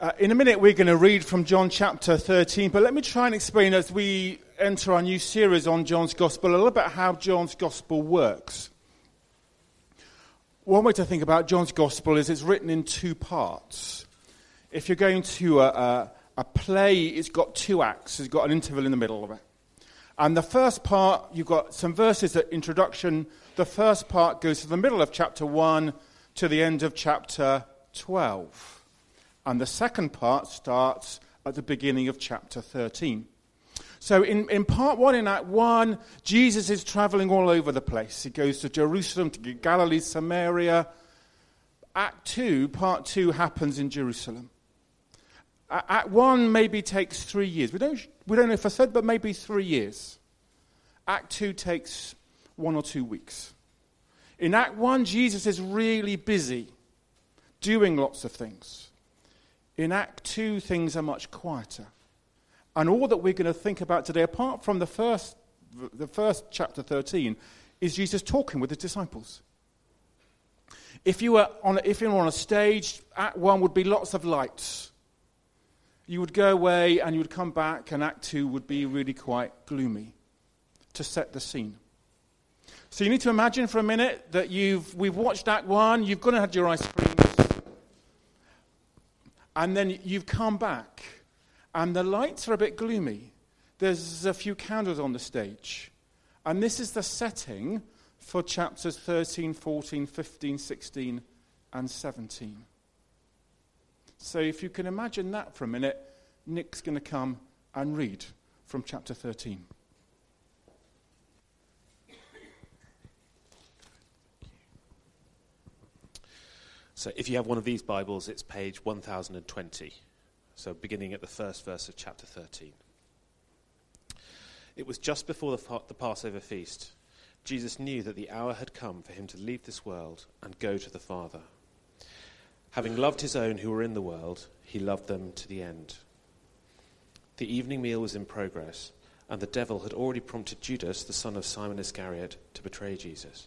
Uh, in a minute, we're going to read from John chapter 13, but let me try and explain as we enter our new series on John's Gospel a little bit how John's Gospel works. One way to think about John's Gospel is it's written in two parts. If you're going to a, a, a play, it's got two acts, it's got an interval in the middle of it. And the first part, you've got some verses at introduction. The first part goes to the middle of chapter 1 to the end of chapter 12. And the second part starts at the beginning of chapter 13. So, in, in part one, in Act one, Jesus is traveling all over the place. He goes to Jerusalem, to Galilee, Samaria. Act two, part two, happens in Jerusalem. Act one maybe takes three years. We don't, we don't know if I said, but maybe three years. Act two takes one or two weeks. In Act one, Jesus is really busy doing lots of things. In Act 2, things are much quieter. And all that we're going to think about today, apart from the first, the first chapter 13, is Jesus talking with his disciples. If you, were on if you were on a stage, Act 1 would be lots of lights. You would go away and you would come back, and Act 2 would be really quite gloomy to set the scene. So you need to imagine for a minute that you've, we've watched Act 1, you've gone and had your ice cream, and then you've come back, and the lights are a bit gloomy. There's a few candles on the stage. And this is the setting for chapters 13, 14, 15, 16, and 17. So if you can imagine that for a minute, Nick's going to come and read from chapter 13. So if you have one of these Bibles, it's page 1020. So beginning at the first verse of chapter 13. It was just before the, the Passover feast. Jesus knew that the hour had come for him to leave this world and go to the Father. Having loved his own who were in the world, he loved them to the end. The evening meal was in progress, and the devil had already prompted Judas, the son of Simon Iscariot, to betray Jesus.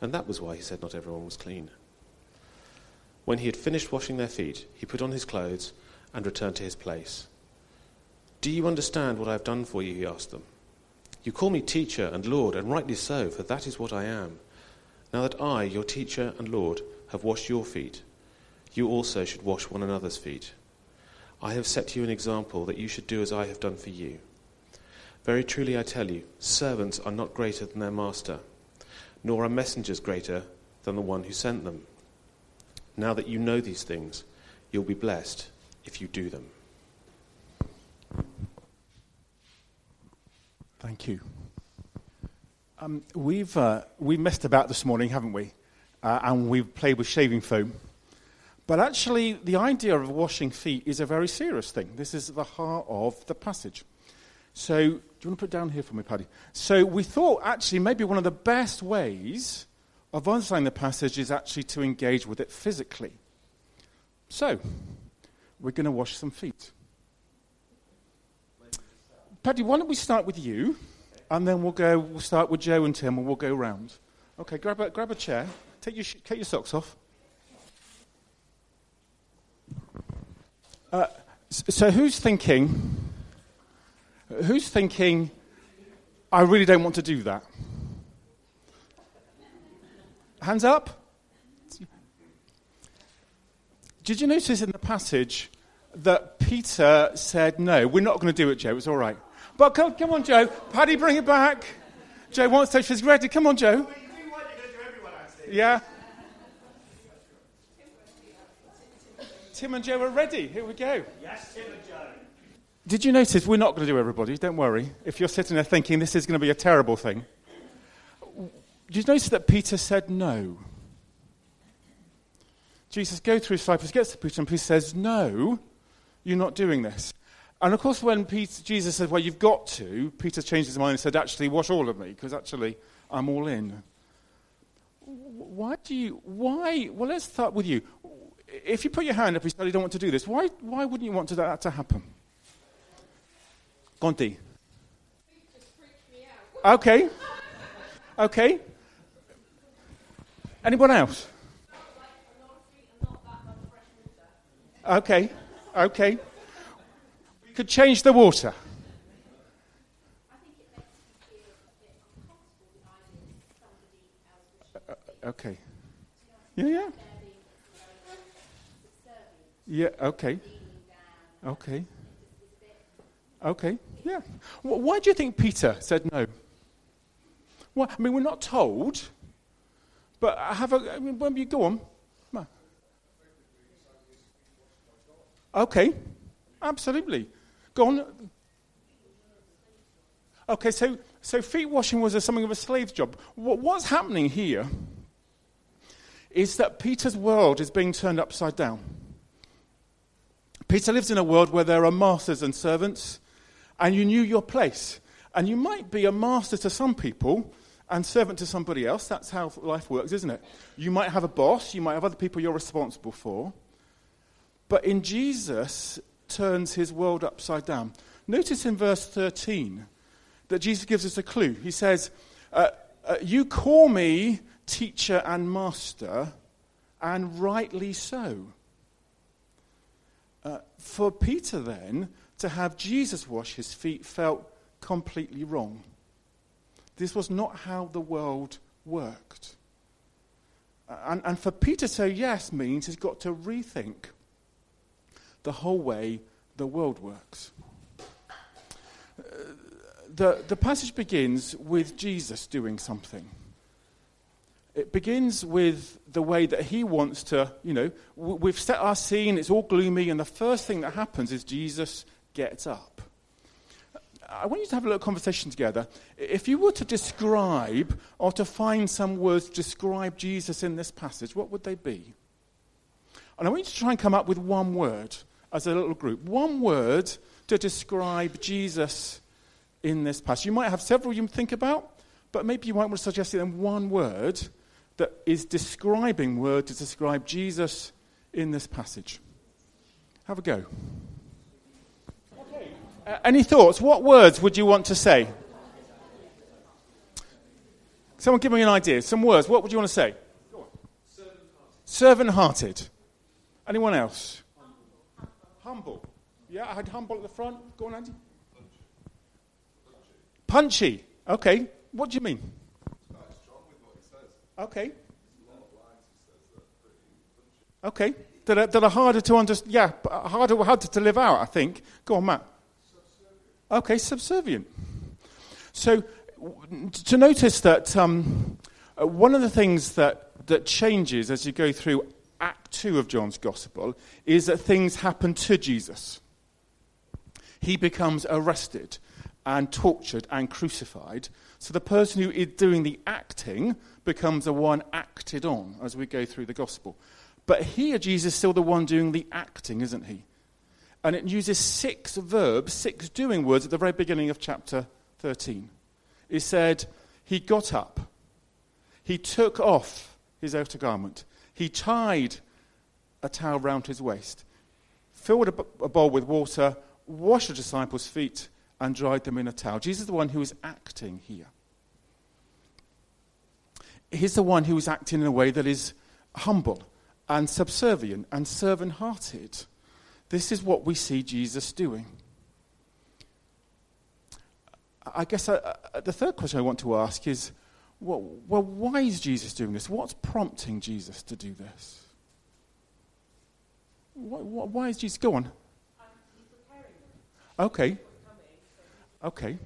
and that was why he said not everyone was clean. When he had finished washing their feet, he put on his clothes and returned to his place. Do you understand what I have done for you? He asked them. You call me teacher and Lord, and rightly so, for that is what I am. Now that I, your teacher and Lord, have washed your feet, you also should wash one another's feet. I have set you an example that you should do as I have done for you. Very truly I tell you, servants are not greater than their master nor are messengers greater than the one who sent them. Now that you know these things, you'll be blessed if you do them. Thank you. Um, we've, uh, we've messed about this morning, haven't we? Uh, and we've played with shaving foam. But actually, the idea of washing feet is a very serious thing. This is the heart of the passage. So, do you want to put down here for me, Paddy? So, we thought actually maybe one of the best ways of understanding the passage is actually to engage with it physically. So, we're going to wash some feet. Paddy, why don't we start with you, and then we'll go. We'll start with Joe and Tim, and we'll go round. Okay, grab a grab a chair. Take your take your socks off. Uh, so, who's thinking? Who's thinking, I really don't want to do that? Hands up. Did you notice in the passage that Peter said no. We're not going to do it, Joe. It's all right. But come, come on, Joe. Paddy, bring it back. Joe wants to. She's ready. Come on, Joe. Yeah. Tim and Joe are ready. Here we go. Yes, Tim and Joe. Did you notice we're not going to do everybody? Don't worry. If you're sitting there thinking this is going to be a terrible thing, did you notice that Peter said no? Jesus goes through disciples, gets to Peter, and Peter says, No, you're not doing this. And of course, when Peter, Jesus said, Well, you've got to, Peter changed his mind and said, Actually, wash all of me, because actually, I'm all in. Why do you, why, well, let's start with you. If you put your hand up and say, You don't want to do this, why, why wouldn't you want that to happen? Gonti. Okay. Okay. Anyone else? Okay. Okay. We could change the water. Uh, okay. Yeah, yeah. Yeah, okay. Okay. Okay, yeah. Why do you think Peter said no? Well, I mean, we're not told, but have a. I mean, you go on. Okay, absolutely. Go on. Okay, so, so feet washing was a, something of a slave's job. What, what's happening here is that Peter's world is being turned upside down. Peter lives in a world where there are masters and servants, and you knew your place. And you might be a master to some people and servant to somebody else. That's how life works, isn't it? You might have a boss, you might have other people you're responsible for. But in Jesus turns his world upside down. Notice in verse 13 that Jesus gives us a clue. He says, uh, uh, You call me teacher and master, and rightly so. Uh, for Peter, then, to have Jesus wash his feet felt completely wrong. This was not how the world worked. And, and for Peter to say yes means he's got to rethink the whole way the world works. Uh, the, the passage begins with Jesus doing something. It begins with the way that he wants to, you know, we've set our scene, it's all gloomy, and the first thing that happens is Jesus gets up. I want you to have a little conversation together. If you were to describe or to find some words to describe Jesus in this passage, what would they be? And I want you to try and come up with one word as a little group. One word to describe Jesus in this passage. You might have several you think about, but maybe you might want to suggest it in one word that is describing word to describe Jesus in this passage. Have a go. Okay. Uh, any thoughts? What words would you want to say? Someone give me an idea. Some words. What would you want to say? Servant hearted. Anyone else? Humble. Yeah, I had humble at the front. Go on, Andy. Punchy. Okay. What do you mean? Okay. Okay. That are, that are harder to understand. Yeah, harder, harder to live out, I think. Go on, Matt. Okay, subservient. So, to notice that um, uh, one of the things that, that changes as you go through Act 2 of John's Gospel is that things happen to Jesus. He becomes arrested and tortured and crucified. So the person who is doing the acting becomes the one acted on as we go through the gospel. But here, Jesus is still the one doing the acting, isn't he? And it uses six verbs, six doing words at the very beginning of chapter 13. It said, He got up, he took off his outer garment, he tied a towel round his waist, filled a bowl with water, washed the disciples' feet, and dried them in a towel. Jesus is the one who is acting here he's the one who is acting in a way that is humble and subservient and servant hearted. This is what we see Jesus doing. I guess uh, uh, the third question I want to ask is well, well, why is Jesus doing this? What's prompting Jesus to do this? Why, why is Jesus? Go on. Okay. Okay.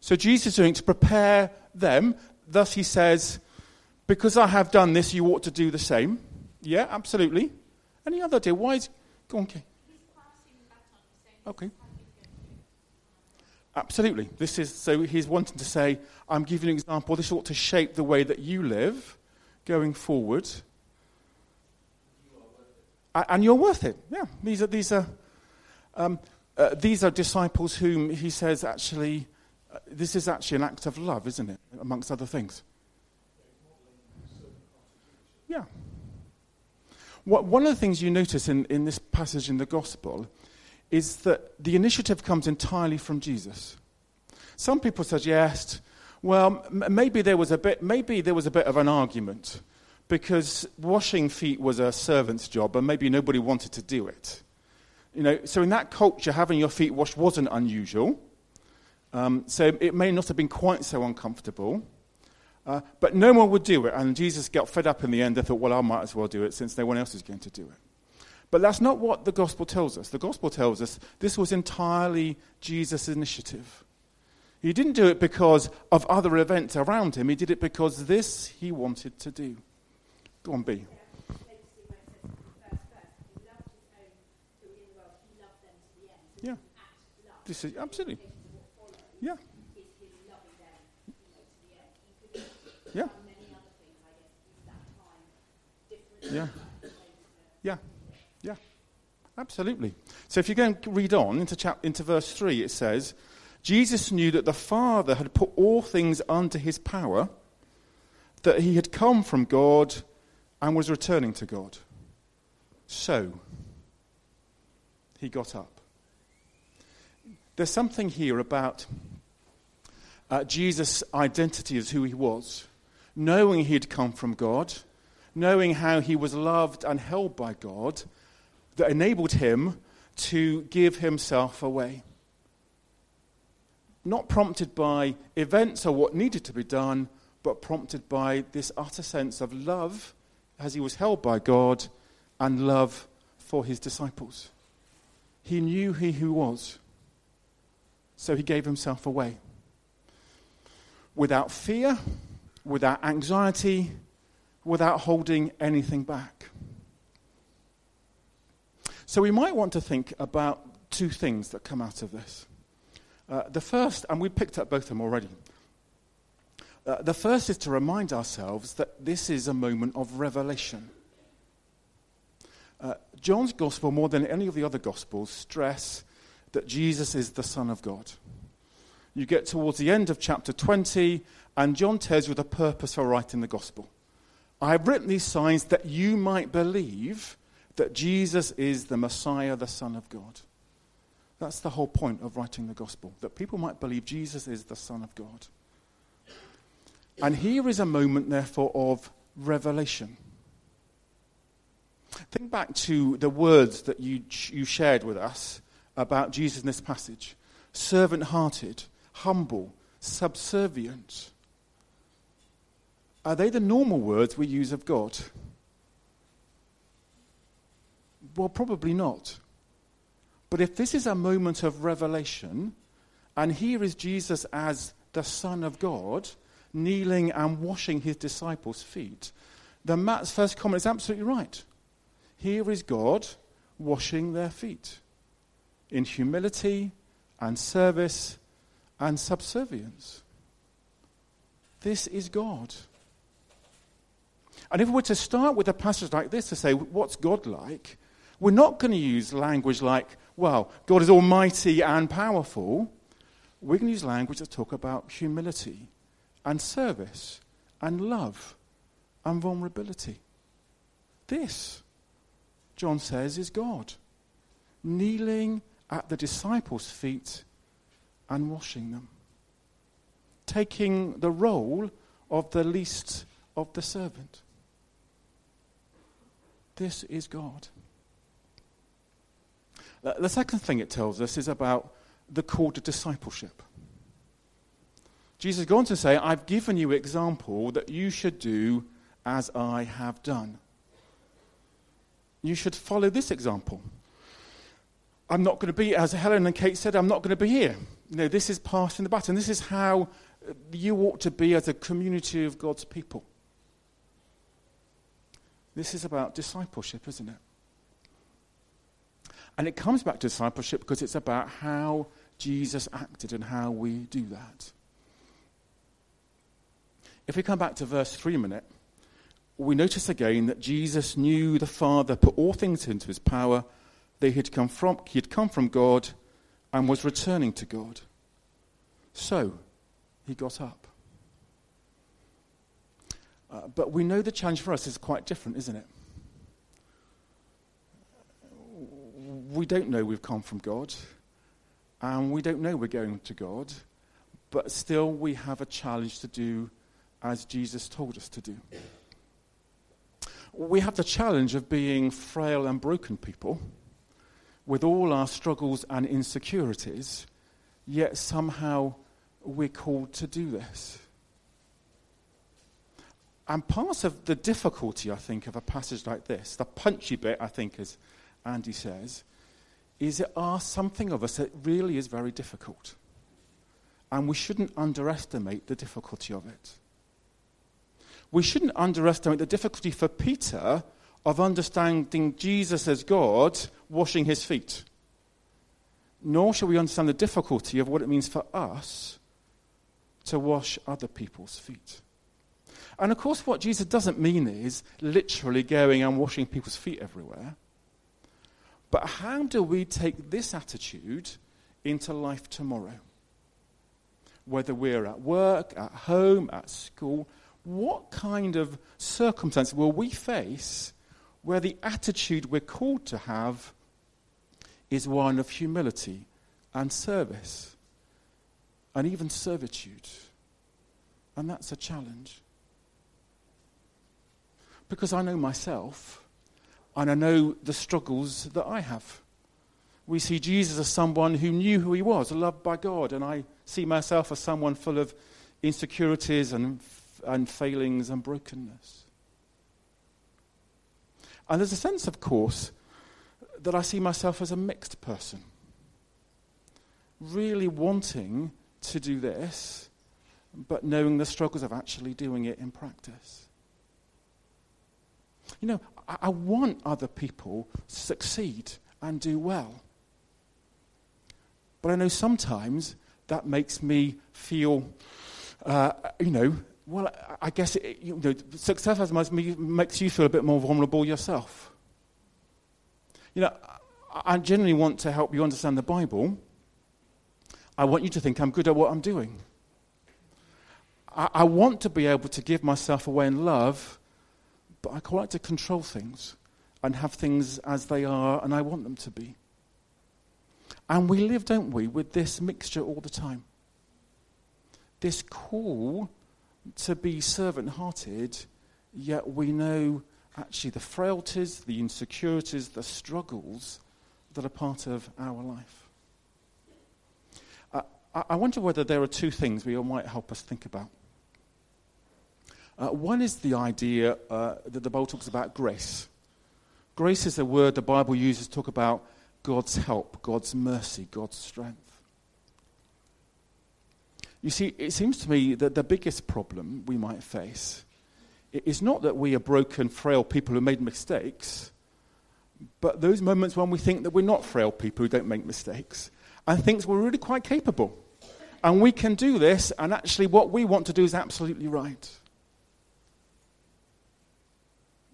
So Jesus is doing to prepare them. Thus he says, Because I have done this, you ought to do the same. Yeah, absolutely. Any other idea? Why is. Go on, Kay. Okay. Absolutely. This is so he's wanting to say, I'm giving you an example. This ought to shape the way that you live going forward. And you're worth it. Yeah. These are these are um, uh, these are disciples whom he says actually uh, this is actually an act of love, isn't it? Amongst other things. Yeah. What, one of the things you notice in, in this passage in the gospel is that the initiative comes entirely from Jesus. Some people suggest, well, m- maybe there was a bit, maybe there was a bit of an argument because washing feet was a servant's job, and maybe nobody wanted to do it. You know, so in that culture, having your feet washed wasn't unusual. Um, so it may not have been quite so uncomfortable. Uh, but no one would do it, and Jesus got fed up in the end. They thought, well, I might as well do it since no one else is going to do it. But that's not what the gospel tells us. The gospel tells us this was entirely Jesus' initiative. He didn't do it because of other events around him, he did it because this he wanted to do. Go on, B. Is absolutely. Yeah. Yeah. Yeah. Yeah. Yeah. Absolutely. So if you go and read on into, chap- into verse 3, it says, Jesus knew that the Father had put all things under his power, that he had come from God and was returning to God. So, he got up. There's something here about uh, Jesus' identity as who he was, knowing he'd come from God, knowing how he was loved and held by God, that enabled him to give himself away. Not prompted by events or what needed to be done, but prompted by this utter sense of love as he was held by God and love for his disciples. He knew who he was, so he gave himself away. Without fear, without anxiety, without holding anything back. So we might want to think about two things that come out of this. Uh, the first, and we picked up both of them already. Uh, the first is to remind ourselves that this is a moment of revelation. Uh, John's gospel, more than any of the other gospels, stress that Jesus is the Son of God. You get towards the end of chapter 20, and John tells you the purpose for writing the gospel. I have written these signs that you might believe that Jesus is the Messiah, the Son of God. That's the whole point of writing the gospel, that people might believe Jesus is the Son of God. And here is a moment, therefore, of revelation. Think back to the words that you, you shared with us about Jesus in this passage servant hearted, humble, subservient. Are they the normal words we use of God? Well, probably not. But if this is a moment of revelation, and here is Jesus as the Son of God, kneeling and washing his disciples' feet, then Matt's first comment is absolutely right. Here is God washing their feet in humility and service and subservience. This is God. And if we were to start with a passage like this to say, what's God like? We're not going to use language like, well, God is almighty and powerful. We're going to use language to talk about humility and service and love and vulnerability. This, John says, is God kneeling at the disciples' feet and washing them, taking the role of the least of the servant. This is God. The second thing it tells us is about the call to discipleship. Jesus goes on to say, I've given you example that you should do as I have done. You should follow this example. I'm not going to be, as Helen and Kate said, I'm not going to be here. You know, this is passing the baton. This is how you ought to be as a community of God's people. This is about discipleship, isn't it? And it comes back to discipleship because it's about how Jesus acted and how we do that. If we come back to verse 3 a minute, we notice again that Jesus knew the Father put all things into his power, that he had come from, he had come from God and was returning to God. So, he got up. Uh, but we know the challenge for us is quite different, isn't it? We don't know we've come from God, and we don't know we're going to God, but still we have a challenge to do as Jesus told us to do. We have the challenge of being frail and broken people with all our struggles and insecurities, yet somehow we're called to do this. And part of the difficulty, I think, of a passage like this, the punchy bit, I think, as Andy says, is there are something of us that really is very difficult. And we shouldn't underestimate the difficulty of it. We shouldn't underestimate the difficulty for Peter of understanding Jesus as God washing his feet. Nor shall we understand the difficulty of what it means for us to wash other people's feet. And of course, what Jesus doesn't mean is literally going and washing people's feet everywhere. But how do we take this attitude into life tomorrow? Whether we're at work, at home, at school, what kind of circumstances will we face where the attitude we're called to have is one of humility and service and even servitude? And that's a challenge. Because I know myself and I know the struggles that I have. We see Jesus as someone who knew who he was, loved by God, and I see myself as someone full of insecurities and, and failings and brokenness. And there's a sense, of course, that I see myself as a mixed person, really wanting to do this, but knowing the struggles of actually doing it in practice. You know, I, I want other people to succeed and do well. But I know sometimes that makes me feel, uh, you know, well, I guess it, you know, success makes you feel a bit more vulnerable yourself. You know, I generally want to help you understand the Bible. I want you to think I'm good at what I'm doing. I, I want to be able to give myself away in love but I quite like to control things and have things as they are and I want them to be. And we live, don't we, with this mixture all the time. This call to be servant hearted, yet we know actually the frailties, the insecurities, the struggles that are part of our life. Uh, I wonder whether there are two things we might help us think about. Uh, one is the idea uh, that the Bible talks about grace. Grace is a word the Bible uses to talk about God's help, God's mercy, God's strength. You see, it seems to me that the biggest problem we might face is not that we are broken, frail people who made mistakes, but those moments when we think that we're not frail people who don't make mistakes and thinks we're really quite capable. And we can do this, and actually, what we want to do is absolutely right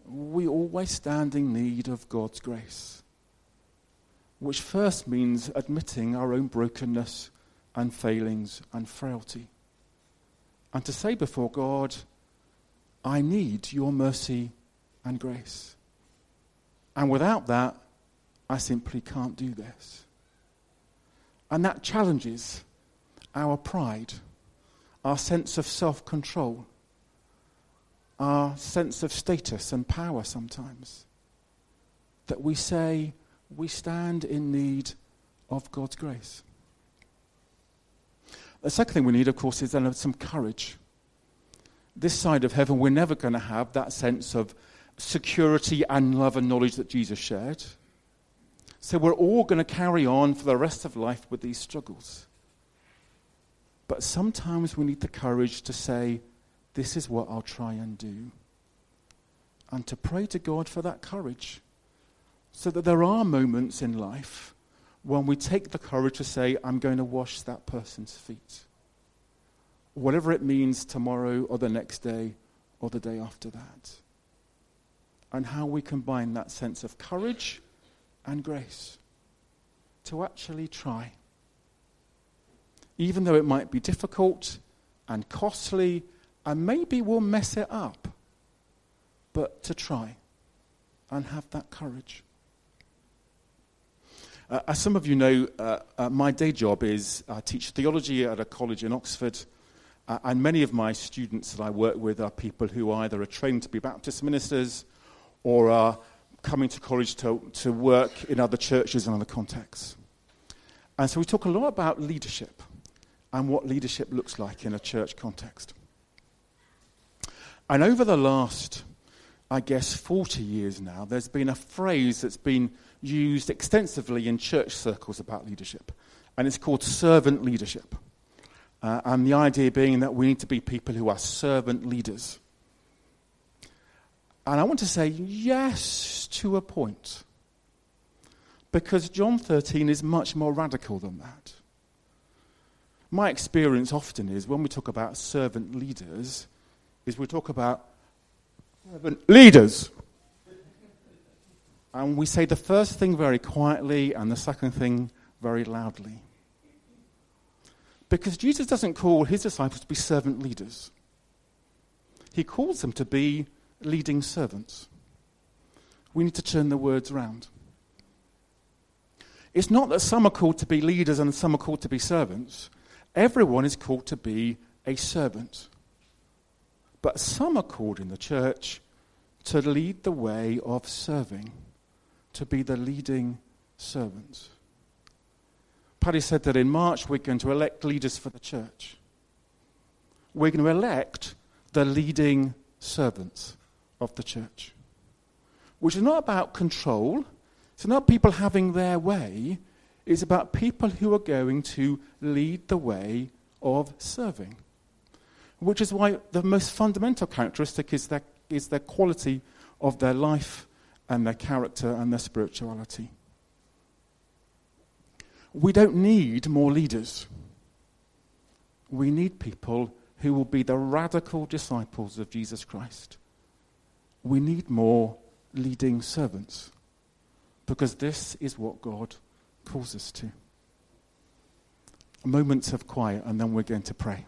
we always stand in need of God's grace, which first means admitting our own brokenness and failings and frailty. And to say before God, I need your mercy and grace. And without that, I simply can't do this. And that challenges our pride, our sense of self control our sense of status and power sometimes. That we say we stand in need of God's grace. The second thing we need, of course, is then some courage. This side of heaven, we're never going to have that sense of security and love and knowledge that Jesus shared. So we're all going to carry on for the rest of life with these struggles. But sometimes we need the courage to say, This is what I'll try and do. And to pray to God for that courage. So that there are moments in life when we take the courage to say, I'm going to wash that person's feet. Whatever it means tomorrow or the next day or the day after that. And how we combine that sense of courage and grace to actually try even though it might be difficult and costly and maybe we'll mess it up, but to try and have that courage. Uh, as some of you know, uh, uh, my day job is I teach theology at a college in Oxford, uh, and many of my students that I work with are people who either are trained to be Baptist ministers or are coming to college to, to work in other churches and other contexts. And so we talk a lot about leadership and what leadership looks like in a church context. And over the last, I guess, 40 years now, there's been a phrase that's been used extensively in church circles about leadership, and it's called servant leadership. Uh, and the idea being that we need to be people who are servant leaders. And I want to say yes to a point. Because John 13 is much more radical than that. My experience often is when we talk about servant leaders, is we talk about servant leaders. And we say the first thing very quietly and the second thing very loudly. Because Jesus doesn't call his disciples to be servant leaders, he calls them to be leading servants. We need to turn the words around. It's not that some are called to be leaders and some are called to be servants. Everyone is called to be a servant. But some are called in the church to lead the way of serving, to be the leading servants. Paddy said that in March we're going to elect leaders for the church. We're going to elect the leading servants of the church, which is not about control. It's not people having their way It's about people who are going to lead the way of serving. Which is why the most fundamental characteristic is their, is their quality of their life and their character and their spirituality. We don't need more leaders. We need people who will be the radical disciples of Jesus Christ. We need more leading servants because this is what God calls us to. Moments of quiet, and then we're going to pray.